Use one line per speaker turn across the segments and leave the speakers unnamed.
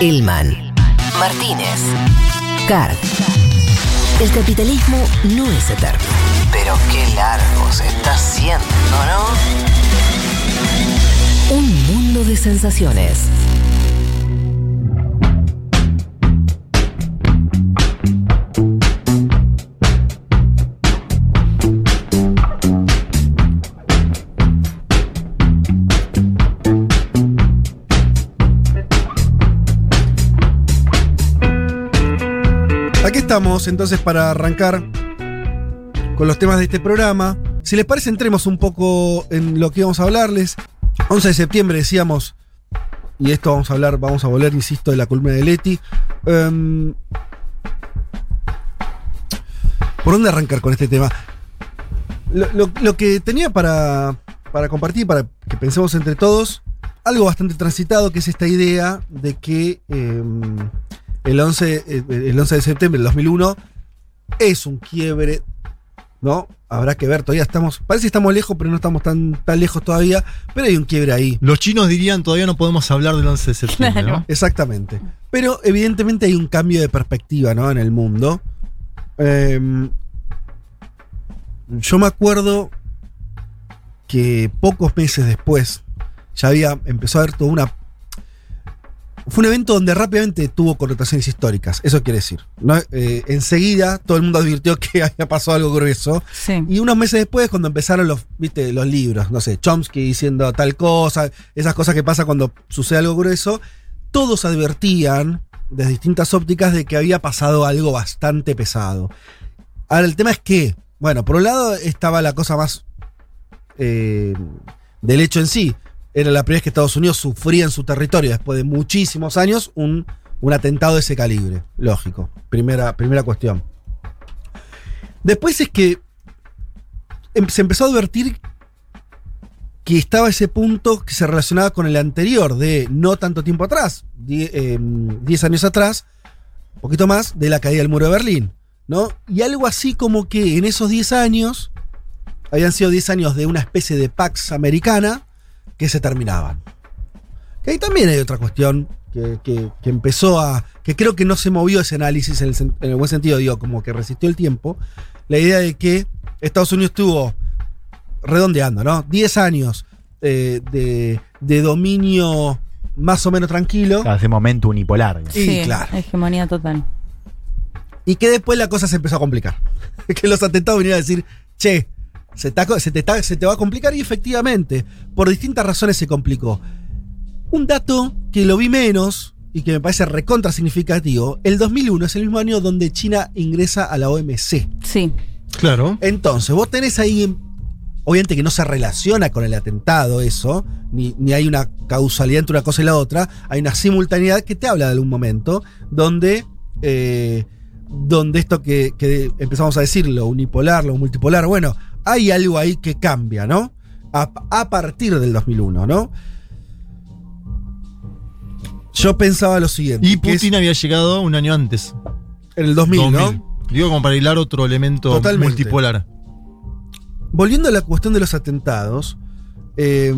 Elman. Martínez. Card. El capitalismo no es eterno. Pero qué largo se está haciendo, ¿no? Un mundo de sensaciones.
Entonces para arrancar con los temas de este programa. Si les parece, entremos un poco en lo que íbamos a hablarles. 11 de septiembre decíamos, y esto vamos a hablar, vamos a volver, insisto, de la columna de Leti. Em, ¿Por dónde arrancar con este tema? Lo que tenía para, para compartir, para que pensemos entre todos, algo bastante transitado, que es esta idea de que em, el, 11, eh, el 11 de septiembre del 2001 es un quiebre, ¿no? Habrá que ver, todavía estamos, parece que estamos lejos, pero no estamos tan, tan lejos todavía, pero hay un quiebre ahí.
Los chinos dirían todavía no podemos hablar del 11 de septiembre,
Claro.
¿no?
Exactamente. Pero evidentemente hay un cambio de perspectiva, ¿no? En el mundo. Em, yo me acuerdo que pocos meses después ya había empezado a haber toda una. Fue un evento donde rápidamente tuvo connotaciones históricas, eso quiere decir. ¿no? Eh, enseguida todo el mundo advirtió que había pasado algo grueso.
Sí.
Y unos meses después, cuando empezaron los, viste, los libros, no sé, Chomsky diciendo tal cosa, esas cosas que pasa cuando sucede algo grueso, todos advertían desde distintas ópticas de que había pasado algo bastante pesado. Ahora, el tema es que, bueno, por un lado estaba la cosa más eh, del hecho en sí. Era la primera vez que Estados Unidos sufría en su territorio, después de muchísimos años, un, un atentado de ese calibre. Lógico. Primera, primera cuestión. Después es que em- se empezó a advertir que estaba ese punto que se relacionaba con el anterior, de no tanto tiempo atrás, 10 años atrás, un poquito más, de la caída del muro de Berlín. ¿no? Y algo así como que en esos 10 años, habían sido 10 años de una especie de Pax americana que se terminaban. Que ahí también hay otra cuestión que, que- que empezó a. que creo que no se movió ese análisis en el, en el buen sentido, digo, como que resistió el tiempo. La idea de que Estados Unidos tuvo, redondeando, ¿no? 10 años eh, de, de dominio más o menos tranquilo.
Claro, ese momento unipolar.
Y
sí,
claro.
hegemonía total.
Y que después la cosa se empezó a complicar. que los atentados vinieron a decir, che, se, está co- se te, está- se te va a complicar y efectivamente, por distintas razones se complicó. Un dato que lo vi menos y que me parece recontra significativo, el 2001 es el mismo año donde China ingresa a la OMC.
Sí.
Claro.
Entonces, vos tenés ahí, obviamente que no se relaciona con el atentado eso, ni, ni hay una causalidad entre una cosa y la otra, hay una simultaneidad que te habla de algún momento donde, eh, donde esto que, que empezamos a decir, lo unipolar, lo multipolar, bueno, hay algo ahí que cambia, ¿no? A, a partir del 2001, ¿no? Yo pensaba lo siguiente.
Y
es
Putin había llegado un año antes.
en el 2000,
2000.
¿no?
Digo, como para hilar otro elemento
Totalmente.
multipolar.
Volviendo a la cuestión de los atentados, eh,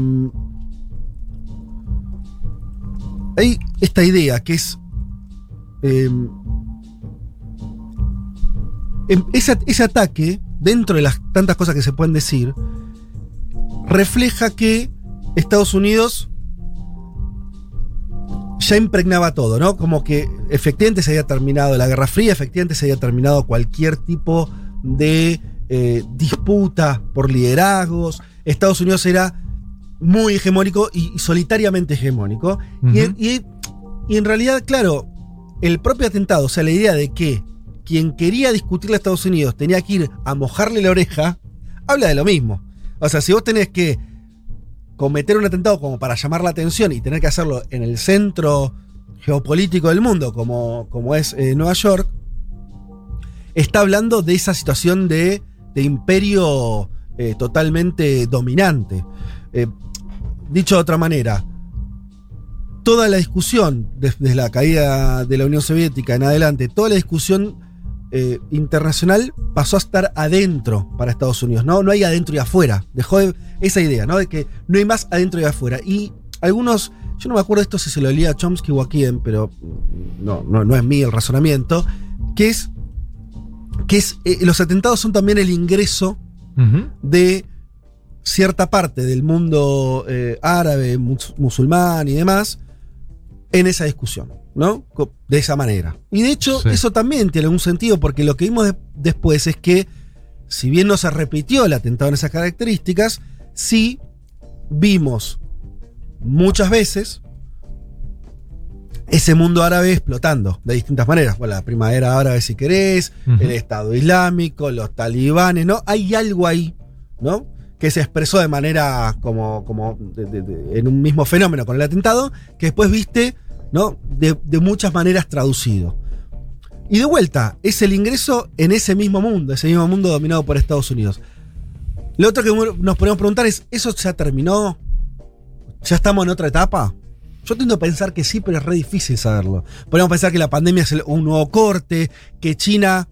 hay esta idea que es. eh, em- ese, ese ataque, dentro de las tantas cosas que se pueden decir, refleja que Estados Unidos ya impregnaba todo, ¿no? Como que efectivamente se había terminado la Guerra Fría, efectivamente se había terminado cualquier tipo de eh, disputa por liderazgos. Estados Unidos era muy hegemónico y, y solitariamente hegemónico. Y- y en realidad, claro, el propio atentado, o sea, la idea de que quien quería discutirle a Estados Unidos tenía que ir a mojarle la oreja, habla de lo mismo. O sea, si vos tenés que cometer un atentado como para llamar la atención y tener que hacerlo en el centro geopolítico del mundo, como, como es eh, Nueva York, está hablando de esa situación de, de imperio eh, totalmente dominante. Eh, dicho de otra manera, toda la discusión, desde la caída de la Unión Soviética en adelante, toda la discusión eh, internacional pasó a estar adentro para Estados Unidos, ¿no? No hay adentro y afuera. Dejó de- esa idea, ¿no? De que no hay más adentro y afuera. Y algunos yo no me acuerdo esto si se lo leía a Chomsky o a quién, pero no, no, no es mío el razonamiento, que es que es, eh, los atentados son también el ingreso de cierta parte del mundo eh, árabe, mus- musulmán y demás en esa discusión, ¿no? De esa manera. Y de hecho,
Sí.
eso también tiene un sentido, porque lo que vimos de- después es que, si bien no se repitió el atentado en esas características, sí vimos muchas veces ese mundo árabe explotando de distintas maneras. Bueno, la primavera árabe, si querés, el Estado Islámico, los talibanes, ¿no? Hay algo ahí, ¿no? Que se expresó de manera como, como de- de- de- en un mismo fenómeno con el atentado, que después viste, ¿no? De, muchas maneras traducido. Y de vuelta, es el ingreso en ese mismo mundo, ese mismo mundo dominado por Estados Unidos. Lo otro que nos podemos preguntar es, ¿eso ya terminó? ¿Ya estamos en otra etapa? Yo tiendo a pensar que sí, pero es re difícil saberlo. Podemos pensar que la pandemia es un nuevo corte, que China,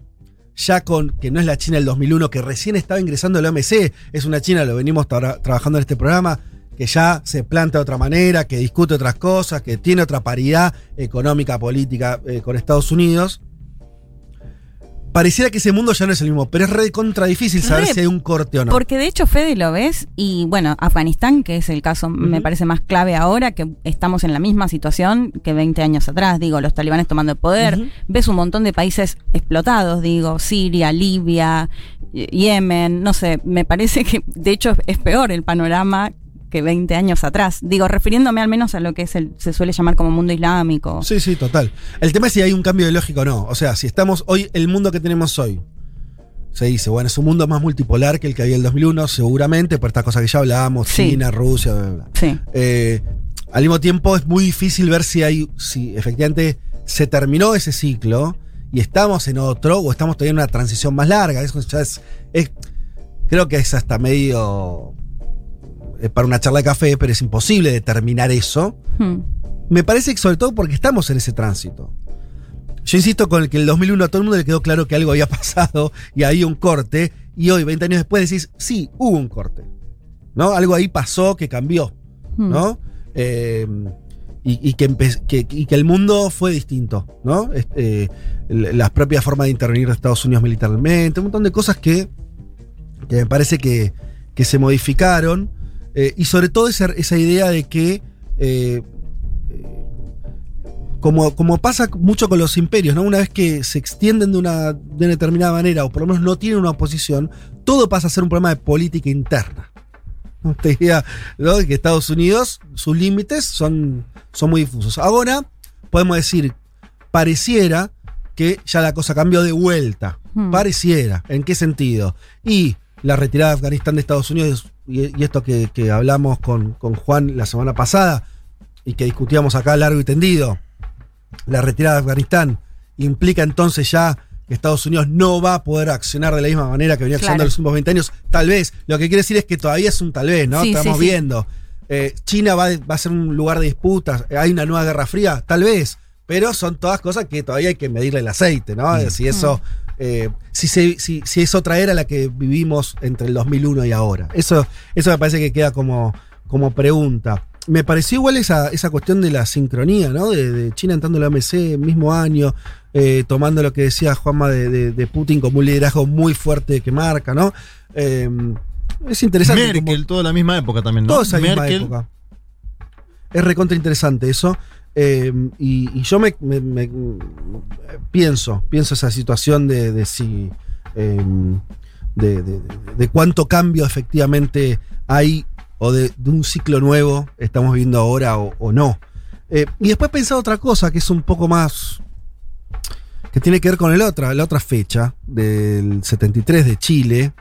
ya con, que no es la China del 2001, que recién estaba ingresando al OMC, es una China, lo venimos tra- trabajando en este programa, que ya se planta de otra manera, que discute otras cosas, que tiene otra paridad económica, política eh, con Estados Unidos. Pareciera que ese mundo ya no es el mismo, pero es re contra difícil saber
Re,
si hay un corte o no.
Porque de hecho, Fede, lo ves, y bueno, Afganistán, que es el caso, me parece más clave ahora, que estamos en la misma situación que 20 años atrás, digo, los talibanes tomando el poder, ves un montón de países explotados, digo, Siria, Libia, Yemen, no sé, me parece que de hecho es peor el panorama que 20 años atrás, digo, refiriéndome al menos a lo que es el, se suele llamar como mundo islámico.
Sí, sí, total. El tema es si hay un cambio de lógica o no. O sea, si estamos hoy, el mundo que tenemos hoy, se dice, bueno, es un mundo más multipolar que el que había en el 2001, seguramente, por estas cosas que ya hablábamos,
Sí.
China, Rusia, bla, bla.
Sí.
Eh, al mismo tiempo es muy difícil ver si hay, si efectivamente se terminó ese ciclo y estamos en otro o estamos todavía en una transición más larga. Eso ya es, es- creo que es hasta medio para una charla de café, pero es imposible determinar eso.
Hmm.
Me parece que sobre todo porque estamos en ese tránsito. Yo insisto con el que el 2001 a todo el mundo le quedó claro que algo había pasado y había un corte. Y hoy, 20 años después, decís, sí, hubo un corte. ¿No? Algo ahí pasó que cambió.
Hmm.
¿No? Eh, y, y que, empe- que- y que el mundo fue distinto. ¿No? Eh, las propias formas de intervenir de Estados Unidos militarmente, un montón de cosas que, que me parece que, que se modificaron. Eh, y sobre todo esa, esa idea de que. eh, como, como pasa mucho con los imperios, ¿no? Una vez que se extienden de una, de una determinada manera, o por lo menos no tienen una oposición, todo pasa a ser un problema de política interna. ¿No? Esta idea ¿no? que Estados Unidos, sus límites son, son muy difusos. Ahora, podemos decir, pareciera que ya la cosa cambió de vuelta.
Hmm.
Pareciera. ¿En qué sentido? Y la retirada de Afganistán de Estados Unidos, y, y esto que, que hablamos con, con Juan la semana pasada, y que discutíamos acá largo y tendido, la retirada de Afganistán implica entonces ya que Estados Unidos no va a poder accionar de la misma manera que venía accionando
Claro.
en los últimos 20 años. Tal vez. Lo que quiere decir es que todavía es un tal vez, ¿no?
Sí,
Estamos
sí,
viendo. Eh, China va, va a ser un lugar de disputas. Hay una nueva guerra fría. Tal vez. Pero son todas cosas que todavía hay que medirle el aceite, ¿no?
Mm.
Si eso. Eh, si, se- si, si es otra era la que vivimos entre el 2001 y ahora. Eso, eso me parece que queda como, como pregunta. Me pareció igual esa, esa cuestión de la sincronía, ¿no? De, de China entrando en la OMC, mismo año, eh, tomando lo que decía Juanma de, de- de Putin como un liderazgo muy fuerte que marca, ¿no? Eh, es interesante. como-
Merkel, toda la misma época también, ¿no?
Toda esa misma
Merkel,
época. Es recontra interesante eso. Eh, y, yo me, pienso, pienso esa situación de, de si. eh, de, de- cuánto cambio efectivamente hay o de, un ciclo nuevo estamos viendo ahora o, o no. Eh, y después pensaba otra cosa que es un poco más. que tiene que ver con el otra, la otra fecha del 73 de Chile.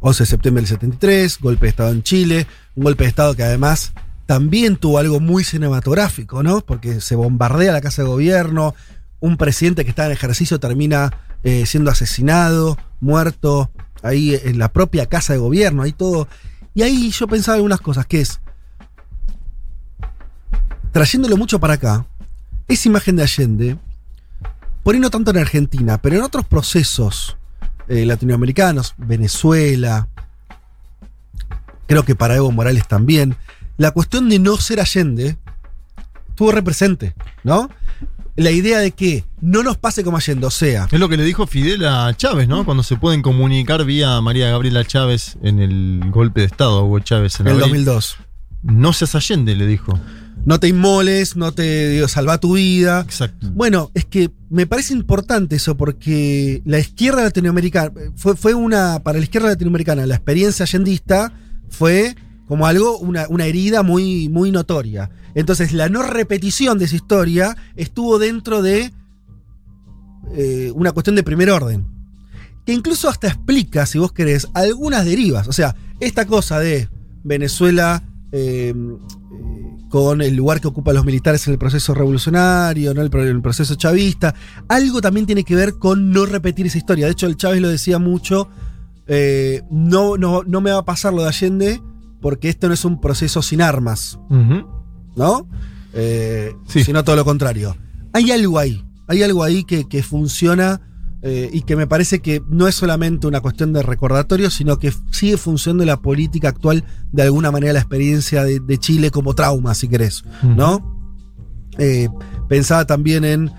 11 de septiembre del 73, golpe de Estado en Chile, un golpe de Estado que además también tuvo algo muy cinematográfico, ¿no? Porque se bombardea la Casa de Gobierno, un presidente que está en ejercicio termina eh, siendo asesinado, muerto, ahí en la propia Casa de Gobierno, ahí todo. Y ahí yo pensaba algunas cosas, que es, trayéndolo mucho para acá, esa imagen de Allende, por ahí no tanto en Argentina, pero en otros procesos eh, latinoamericanos, Venezuela, creo que para Evo Morales también, la cuestión de no ser Allende estuvo represente, ¿no? La idea de que no nos pase como Allende, o sea,
Es lo que le dijo Fidel a Chávez, ¿no? Cuando se pueden comunicar vía María Gabriela Chávez en el golpe de Estado, Hugo Chávez en
el
abril.
2002.
No seas Allende, le dijo.
No te inmoles, no te digo, salva tu vida.
Exacto.
Bueno, es que me parece importante eso porque la izquierda latinoamericana, fue, fue una, para la izquierda latinoamericana, la experiencia allendista fue como algo, una, una herida muy, muy notoria. Entonces, la no repetición de esa historia estuvo dentro de eh, una cuestión de primer orden. Que incluso hasta explica, si vos querés, algunas derivas. O sea, esta cosa de Venezuela eh, con el lugar que ocupan los militares en el proceso revolucionario, ¿no? el proceso chavista, algo también tiene que ver con no repetir esa historia. De hecho, el Chávez lo decía mucho, eh, no, no, no me va a pasar lo de Allende porque esto no es un proceso sin armas. ¿no? Eh,
Sí.
Sino todo lo contrario. Hay algo ahí, hay algo ahí que, que funciona eh, y que me parece que no es solamente una cuestión de recordatorio, sino que sigue funcionando la política actual, de alguna manera la experiencia de, de Chile como trauma, si querés, ¿no? Eh, pensaba también en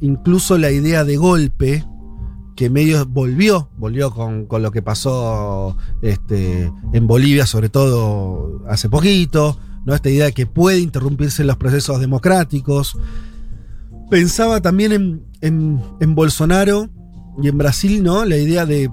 incluso la idea de golpe que medio volvió, volvió con, con lo que pasó este, en Bolivia, sobre todo hace poquito, ¿no? Esta idea de que puede interrumpirse los procesos democráticos. Pensaba también en, en- Bolsonaro y en Brasil, ¿no? La idea de,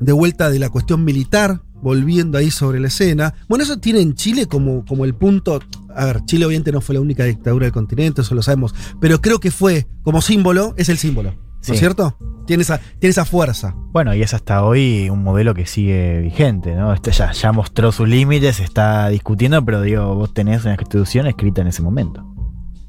de vuelta de la cuestión militar, volviendo ahí sobre la escena. Bueno, eso tiene en Chile como, como el punto. A ver, Chile obviamente no fue la única dictadura del continente, eso lo sabemos. Pero creo que fue, como símbolo, es el símbolo. ¿No es cierto? Tiene esa, tiene esa fuerza.
Bueno, y es hasta hoy un modelo que sigue vigente, ¿no? Este ya, ya mostró sus límites, se está discutiendo, pero digo, vos tenés una constitución escrita en ese momento.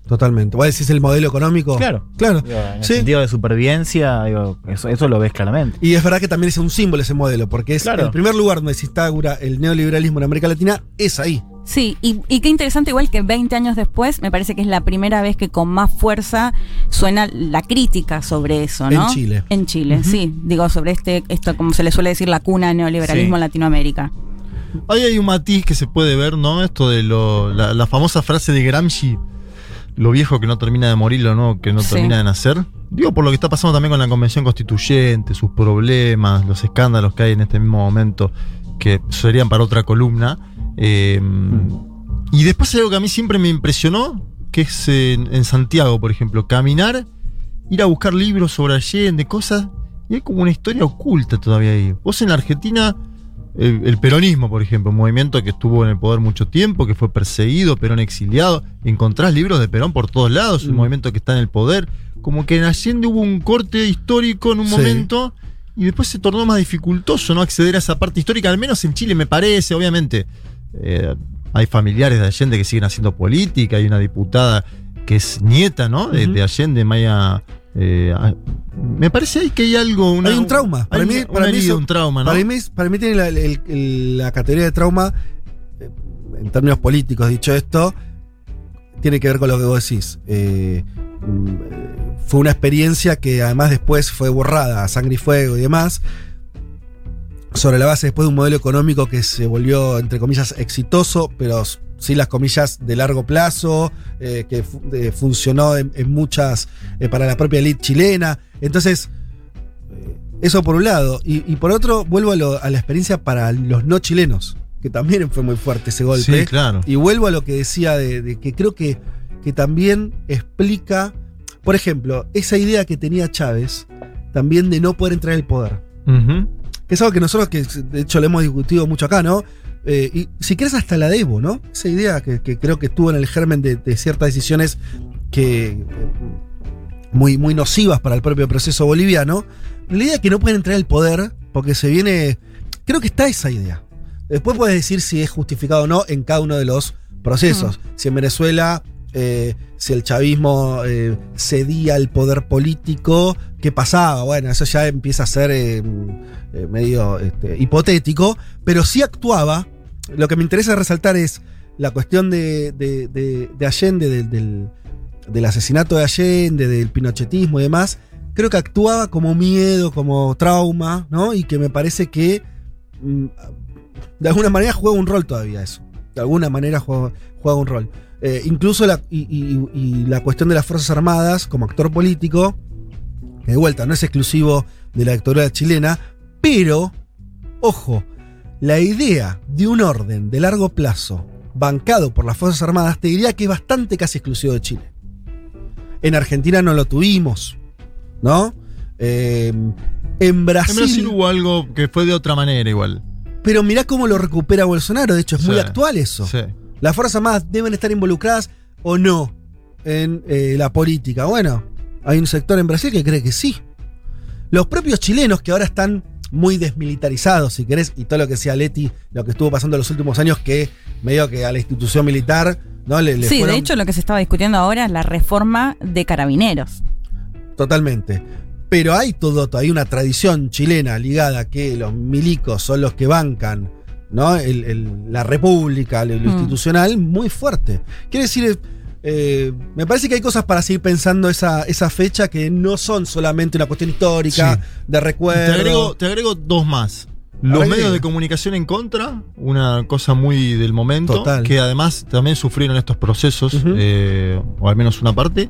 Totalmente. ¿Vos decís el modelo económico?
Claro.
Claro.
Digo, en el
Sí.
sentido de supervivencia, digo, eso, eso lo ves claramente.
Y es verdad que también es un símbolo ese modelo, porque es
Claro.
el primer lugar donde se instaura el neoliberalismo en América Latina, es ahí.
Sí, y, y qué interesante igual que 20 años después, me parece que es la primera vez que con más fuerza suena la crítica sobre eso, ¿no?
En Chile.
En Chile, sí. Digo, sobre este, esto como se le suele decir, la cuna del neoliberalismo
Sí.
en Latinoamérica.
Ahí hay un matiz que se puede ver, ¿no? Esto de lo, la, la famosa frase de Gramsci, lo viejo que no termina de morir, lo nuevo que no
Sí.
termina de nacer. Digo, por lo que está pasando también con la convención constituyente, sus problemas, los escándalos que hay en este mismo momento, que serían para otra columna. Eh, Y después hay algo que a mí siempre me impresionó, que es en, en Santiago, por ejemplo, caminar, ir a buscar libros sobre Allende, cosas, y hay como una historia oculta todavía ahí. Vos en la Argentina el, el peronismo, por ejemplo, un movimiento que estuvo en el poder mucho tiempo, que fue perseguido, Perón exiliado. Encontrás libros de Perón por todos lados, un
Mm.
movimiento que está en el poder. Como que en Allende hubo un corte histórico en un
Sí.
momento y después se tornó más dificultoso no acceder a esa parte histórica, al menos en Chile me parece, obviamente. Eh, hay familiares de Allende que siguen haciendo política, hay una diputada que es nieta, ¿no? De, de Allende, Maya. eh, ah, me parece que hay algo. una-
Hay un trauma.
hay
Para mí-
una-
para
una
mí
herida,
eso-
un trauma, ¿no?
Para, mí, para mí tiene la, el- el- la categoría de trauma, eh, en términos políticos, dicho esto, tiene que ver con lo que vos decís. Mm, eh, fue una experiencia que además después fue borrada a sangre y fuego y demás. Sobre la base después de un modelo económico que se volvió, entre comillas, exitoso, pero sin las comillas de largo plazo, eh, que fu- funcionó en, en muchas, eh, para la propia elite chilena. Entonces, eh, eso por un lado. Y, y por otro, vuelvo a, lo- a la experiencia para los no chilenos, que también fue muy fuerte ese golpe.
Sí, claro.
Y vuelvo a lo que decía de, de que creo que, que también explica, por ejemplo, esa idea que tenía Chávez también de no poder entrar al poder.
Ujú.
Que es algo que nosotros, que de hecho lo hemos discutido mucho acá, ¿no? Eh, y si quieres hasta la debo, ¿no? Esa idea que, que creo que estuvo en el germen de, de ciertas decisiones que eh, muy, muy nocivas para el propio proceso boliviano. La idea de que no pueden entrar al poder porque se viene. Creo que está esa idea. Después puedes decir si es justificado o no en cada uno de los procesos. Si en Venezuela, eh, si el chavismo eh, cedía al poder político, ¿qué pasaba? Bueno, eso ya empieza a ser eh, medio este, hipotético, pero sí actuaba. Lo que me interesa resaltar es la cuestión de, de- de- de Allende, del, asesinato de Allende, del pinochetismo y demás. Creo que actuaba como miedo, como trauma, ¿no? Y que me parece que mm, de alguna manera juega un rol todavía eso. de alguna manera juega un rol. Eh, incluso la, y, y- y la cuestión de las Fuerzas Armadas como actor político, de vuelta no es exclusivo de la dictadura chilena, pero, ojo, la idea de un orden de largo plazo bancado por las Fuerzas Armadas te diría que es bastante casi exclusivo de Chile. En Argentina no lo tuvimos, ¿no? Eh, en
En
Brasil,
Brasil hubo algo que fue de otra manera igual.
pero mirá cómo lo recupera Bolsonaro, de hecho es muy actual eso.
Sí.
¿Las Fuerzas Armadas deben estar involucradas o no en eh, la política? Bueno, hay un sector en Brasil que cree que sí. Los propios chilenos que ahora están muy desmilitarizados, si querés, y todo lo que decía Leti, lo que estuvo pasando en los últimos años, que medio que a la institución militar, ¿no? Le, le
Sí,
fueron-
de hecho lo que se estaba discutiendo ahora es la reforma de carabineros.
Totalmente. Pero hay todo, hay una tradición chilena ligada a que los milicos son los que bancan ¿no? El- el- la república, lo, lo
Mm.
institucional, muy fuerte. Quiere decir, eh, me parece que hay cosas para seguir pensando esa, esa fecha que no son solamente una cuestión histórica,
Sí.
de
Te
recuerdo.
agrego, te agrego dos más. Los medios de comunicación en contra, una cosa muy del momento,
Total.
que además también sufrieron estos procesos, eh, o al menos una parte.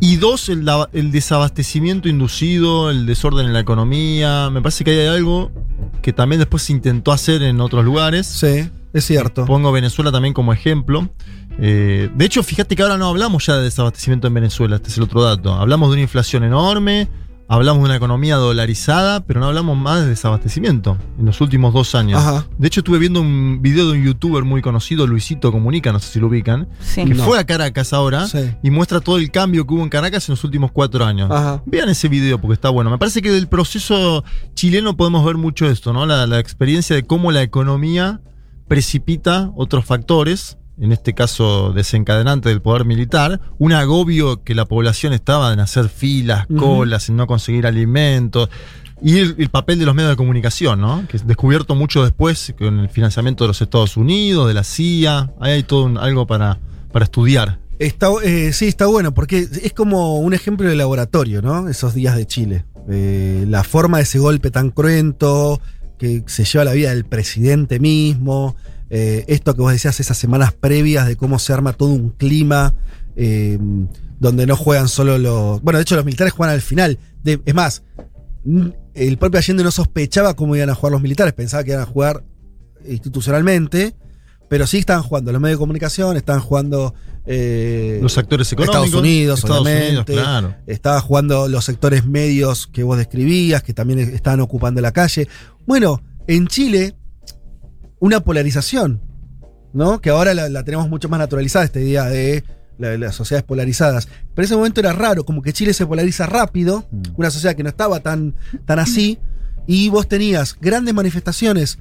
Y dos, el, desabastecimiento inducido, el desorden en la economía. Me parece que hay algo que también después se intentó hacer en otros lugares.
Sí, es cierto.
Pongo Venezuela también como ejemplo. Eh, de hecho, fíjate que ahora no hablamos ya de desabastecimiento en Venezuela, este es el otro dato. Hablamos de una inflación enorme, hablamos de una economía dolarizada, pero no hablamos más de desabastecimiento en los últimos dos años.
Ajá.
De hecho, estuve viendo un video de un youtuber muy conocido, Luisito Comunica, no sé si lo ubican,
Sí.
que
No.
fue a Caracas ahora
Sí.
y muestra todo el cambio que hubo en Caracas en los últimos cuatro años.
Ajá.
Vean ese video porque está bueno. Me parece que del proceso chileno podemos ver mucho esto, ¿no? La, la experiencia de cómo la economía precipita otros factores, en este caso desencadenante del poder militar, un agobio que la población estaba en hacer filas, colas, en no conseguir alimentos. Y el, el papel de los medios de comunicación, ¿no? Que es descubierto mucho después con el financiamiento de los Estados Unidos, de la CIA. Ahí hay todo un- algo para, para estudiar.
Está, eh, sí, está bueno, porque es como un ejemplo de laboratorio, ¿no? Esos días de Chile. Eh, la forma de ese golpe tan cruento, que se lleva la vida del presidente mismo, eh, esto que vos decías, esas semanas previas de cómo se arma todo un clima, eh, donde no juegan solo los... Bueno, de hecho los militares juegan al final. De- es más, el propio Allende no sospechaba cómo iban a jugar los militares, pensaba que iban a jugar institucionalmente, pero sí estaban jugando los medios de comunicación, estaban jugando... eh,
Los actores económicos.
Estados Unidos,
Estados. Unidos, claro.
Estaba jugando los sectores medios que vos describías, que también estaban ocupando la calle. Bueno, en Chile, una polarización, ¿no? Que ahora la, la tenemos mucho más naturalizada, esta idea de la- las sociedades polarizadas. Pero en ese momento era raro, como que Chile se polariza rápido,
Mm.
una sociedad que no estaba tan, tan así, y vos tenías grandes manifestaciones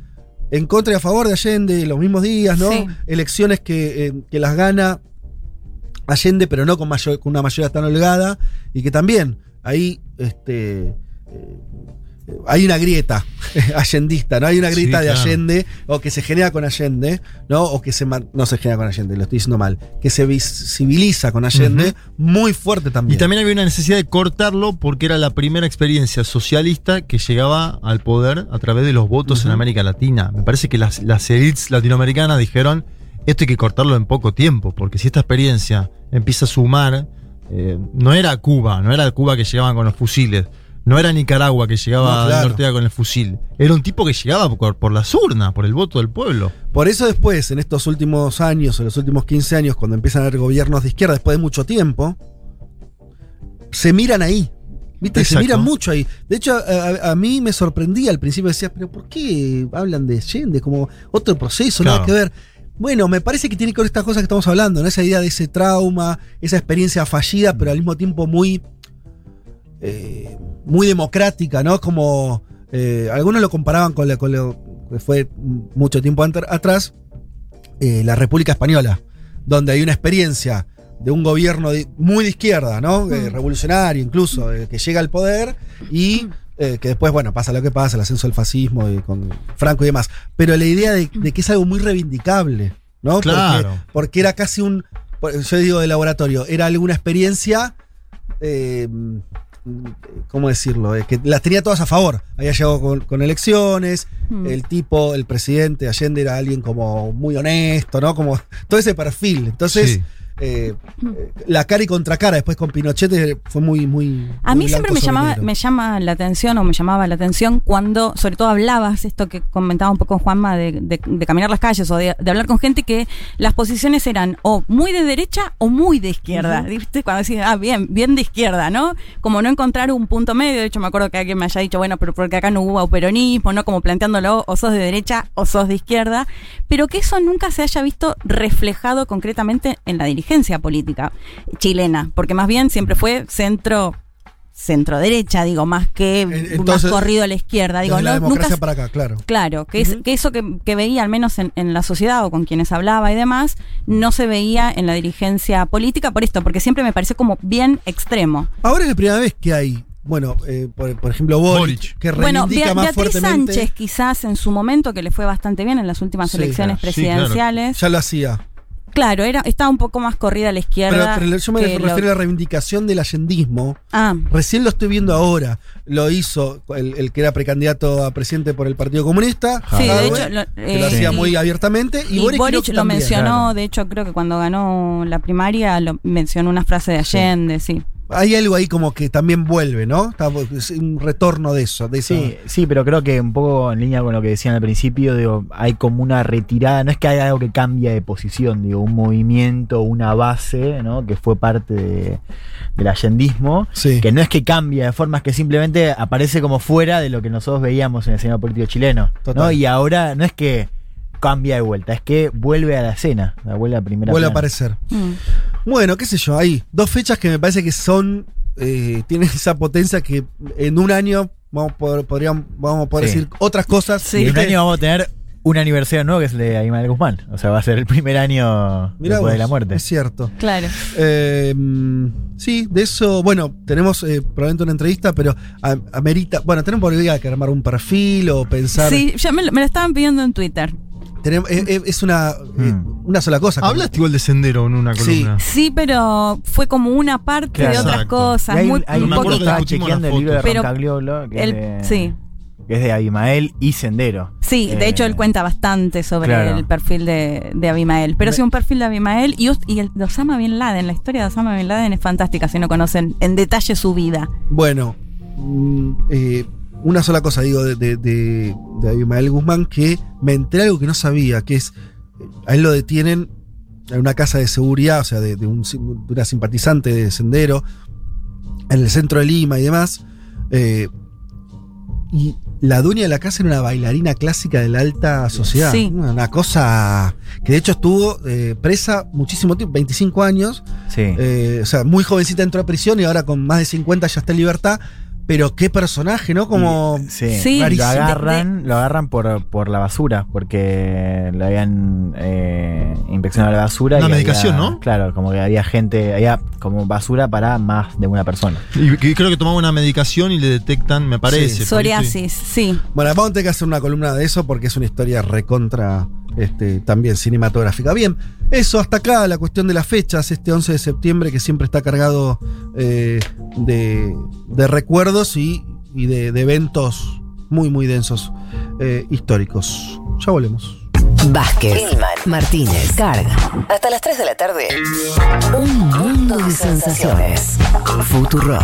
en contra y a favor de Allende los mismos días, ¿no?
Sí.
Elecciones que, eh, que las gana Allende, pero no con, mayor- con una mayoría tan holgada, y que también ahí este, eh, hay una grieta allendista, ¿no? Hay una
Sí,
grieta de
claro.
Allende, o que se genera con Allende, ¿no? O que se no se genera con Allende, lo estoy diciendo mal, que se visibiliza con Allende muy fuerte también.
Y también había una necesidad de cortarlo porque era la primera experiencia socialista que llegaba al poder a través de los votos en. América Latina. Me parece que las, las élites latinoamericanas dijeron, esto hay que cortarlo en poco tiempo, porque si esta experiencia empieza a sumar, eh, no era Cuba, no era Cuba que llegaban con los fusiles, no era Nicaragua que llegaba
No, claro.
Ortega con el fusil, era un tipo que llegaba por, por las urnas, por el voto del pueblo.
Por eso después, en estos últimos años, en los últimos 15 años, cuando empiezan a haber gobiernos de izquierda, después de mucho tiempo, se miran ahí. ¿Viste? Se miran mucho ahí. De hecho, a, mí me sorprendía al principio, decía, pero ¿por qué hablan de Allende? Como otro proceso, nada que ver. Bueno, me parece que tiene que ver estas cosas que estamos hablando, ¿no? Esa idea de ese trauma, esa experiencia fallida, pero al mismo tiempo muy. Eh, muy democrática, ¿no? Como. eh, algunos lo comparaban con, la- con lo que fue mucho tiempo atrás, eh, la República Española, donde hay una experiencia de un gobierno de- muy de izquierda, ¿no? Eh,
Mm.
revolucionario incluso, eh, que llega al poder y eh, que después, bueno, pasa lo que pasa, el ascenso del fascismo y con Franco y demás. Pero la idea de, de que es algo muy reivindicable, ¿no? Porque-
Claro.
Porque, era casi un, yo digo de laboratorio, era alguna experiencia... eh, ¿cómo decirlo? Eh, que las tenía todas a favor. Había llegado con, con elecciones,
Hmm.
el tipo, el presidente Allende era alguien como muy honesto, ¿no? Como todo ese perfil. Entonces,
Sí.
Eh, la cara y contra cara después con Pinochet fue muy, muy.
A
muy
mí siempre me llamaba,
negro.
me llama la atención o me llamaba la atención cuando, sobre todo hablabas, esto que comentaba un poco Juanma, de, de- de caminar las calles o de, de hablar con gente que las posiciones eran o muy de derecha o muy de izquierda. ¿Viste? Cuando decís, ah, bien, bien de izquierda, ¿no? Como no encontrar un punto medio. De hecho, me acuerdo que alguien me haya dicho, bueno, pero porque acá no hubo peronismo, ¿no? Como planteándolo, o sos de derecha o sos de izquierda. Pero que eso nunca se haya visto reflejado concretamente en la dirigencia política chilena. Porque más bien siempre fue centro centro derecha, digo, más que
Entonces,
más corrido a la izquierda. Digo,
la
no, nunca
democracia
se-
para acá, claro.
Claro, que, es, que eso que, que veía, al menos en, en la sociedad o con quienes hablaba y demás, no se veía en la dirigencia política por esto, porque siempre me pareció como bien extremo.
Ahora es la primera vez que hay, bueno, eh, por, por ejemplo, Boric,
Boric.
que
Bueno,
reivindica
Bea-
más
Beatriz
fuertemente.
Sánchez quizás en su momento, que le fue bastante bien en las últimas
Sí,
elecciones
claro. Sí, claro.
presidenciales.
Ya lo hacía.
Claro, era, estaba un poco más corrida a la izquierda.
pero yo me refiero
lo-
a la reivindicación del allendismo.
Ah,
Recién lo estoy viendo ahora. Lo hizo el, el que era precandidato a presidente por el Partido Comunista.
sí, de hecho, lo,
que
eh,
lo hacía
y-
muy abiertamente. Y,
Y,
Boric,
lo
también.
mencionó,
claro.
de hecho creo que cuando ganó la primaria lo mencionó una frase de Allende, sí.
Hay algo ahí como que también vuelve, ¿no? Está- es un retorno de eso. De esa-
Sí, sí, pero creo que un poco en línea con lo que decían al principio, digo, hay como una retirada, no es que haya algo que cambia de posición, digo, un movimiento, una base, ¿no? Que fue parte de- del allendismo,
Sí.
que no es que cambia de formas que simplemente aparece como fuera de lo que nosotros veíamos en el escenario político chileno, ¿no?
Total.
Y ahora no es que cambia de vuelta, es que vuelve a la escena, vuelve a primera
Vuelve a aparecer.
Mm.
Bueno, qué sé yo, hay dos fechas que me parece que son. eh, tienen esa potencia que en un año vamos a poder, podríamos, vamos a poder
Sí.
decir otras cosas.
Sí.
Y en un año vamos a tener un aniversario nuevo que es el de Aymar Guzmán, o sea, va a ser el primer año
Mirá
después de la muerte.
Es cierto.
Claro.
Eh, sí, de eso, bueno, tenemos eh, probablemente una entrevista, pero a- amerita, bueno, tenemos por ahí que armar un perfil o pensar.
Sí, ya me, lo- me lo estaban pidiendo en Twitter.
Tenemos- eh, eh, es una, eh,
Mm.
una sola cosa.
Hablaste igual de sendero en una
Sí.
columna.
Sí, pero fue como una parte
Claro.
de otras
Exacto.
cosas.
Hay,
muy,
hay un poco
que
estaba chequeando el libro de.
Pero
Roncagliolo, que,
el-
es de,
sí.
que es de Abimael y Sendero.
Sí, de hecho él cuenta bastante sobre
claro.
el perfil de, de Abimael. Pero sí, un perfil de Abimael y el de Osama Bin Laden. La historia de Osama Bin Laden es fantástica si no conocen en detalle su vida.
Bueno, mm, eh, una sola cosa digo de, de, de, de Abimael Guzmán que me enteré algo que no sabía, que es, a él lo detienen en una casa de seguridad, o sea, de, de un una simpatizante de Sendero, en el centro de Lima y demás. eh, y la dueña de la casa era una bailarina clásica de la alta sociedad.
Sí.
Una cosa que de hecho estuvo eh, presa muchísimo tiempo, 25 años.
Sí.
Eh, o sea, muy jovencita entró a prisión y ahora con más de 50 ya está en libertad. Pero qué personaje, ¿no? Como.
Sí,
Sí,
lo agarran, lo agarran por, por la basura, porque le habían eh, inspeccionado la basura.
Una
y
medicación,
había-
¿no?
Claro, como que había gente, había como basura para más de una persona.
Y creo que tomaba una medicación y le detectan, me parece. ahí
Psoriasis, sí.
Bueno, vamos a tener que hacer una columna de eso porque es una historia recontra este, también cinematográfica. Bien, eso hasta acá, la cuestión de las fechas, este 11 de septiembre que siempre está cargado eh, de, de recuerdos y, y de, de eventos muy, muy densos eh, históricos. Ya volvemos.
Vázquez, Hillman, Martínez, Carga. Hasta las 3 de la tarde. Un mundo de sensaciones. Futurock.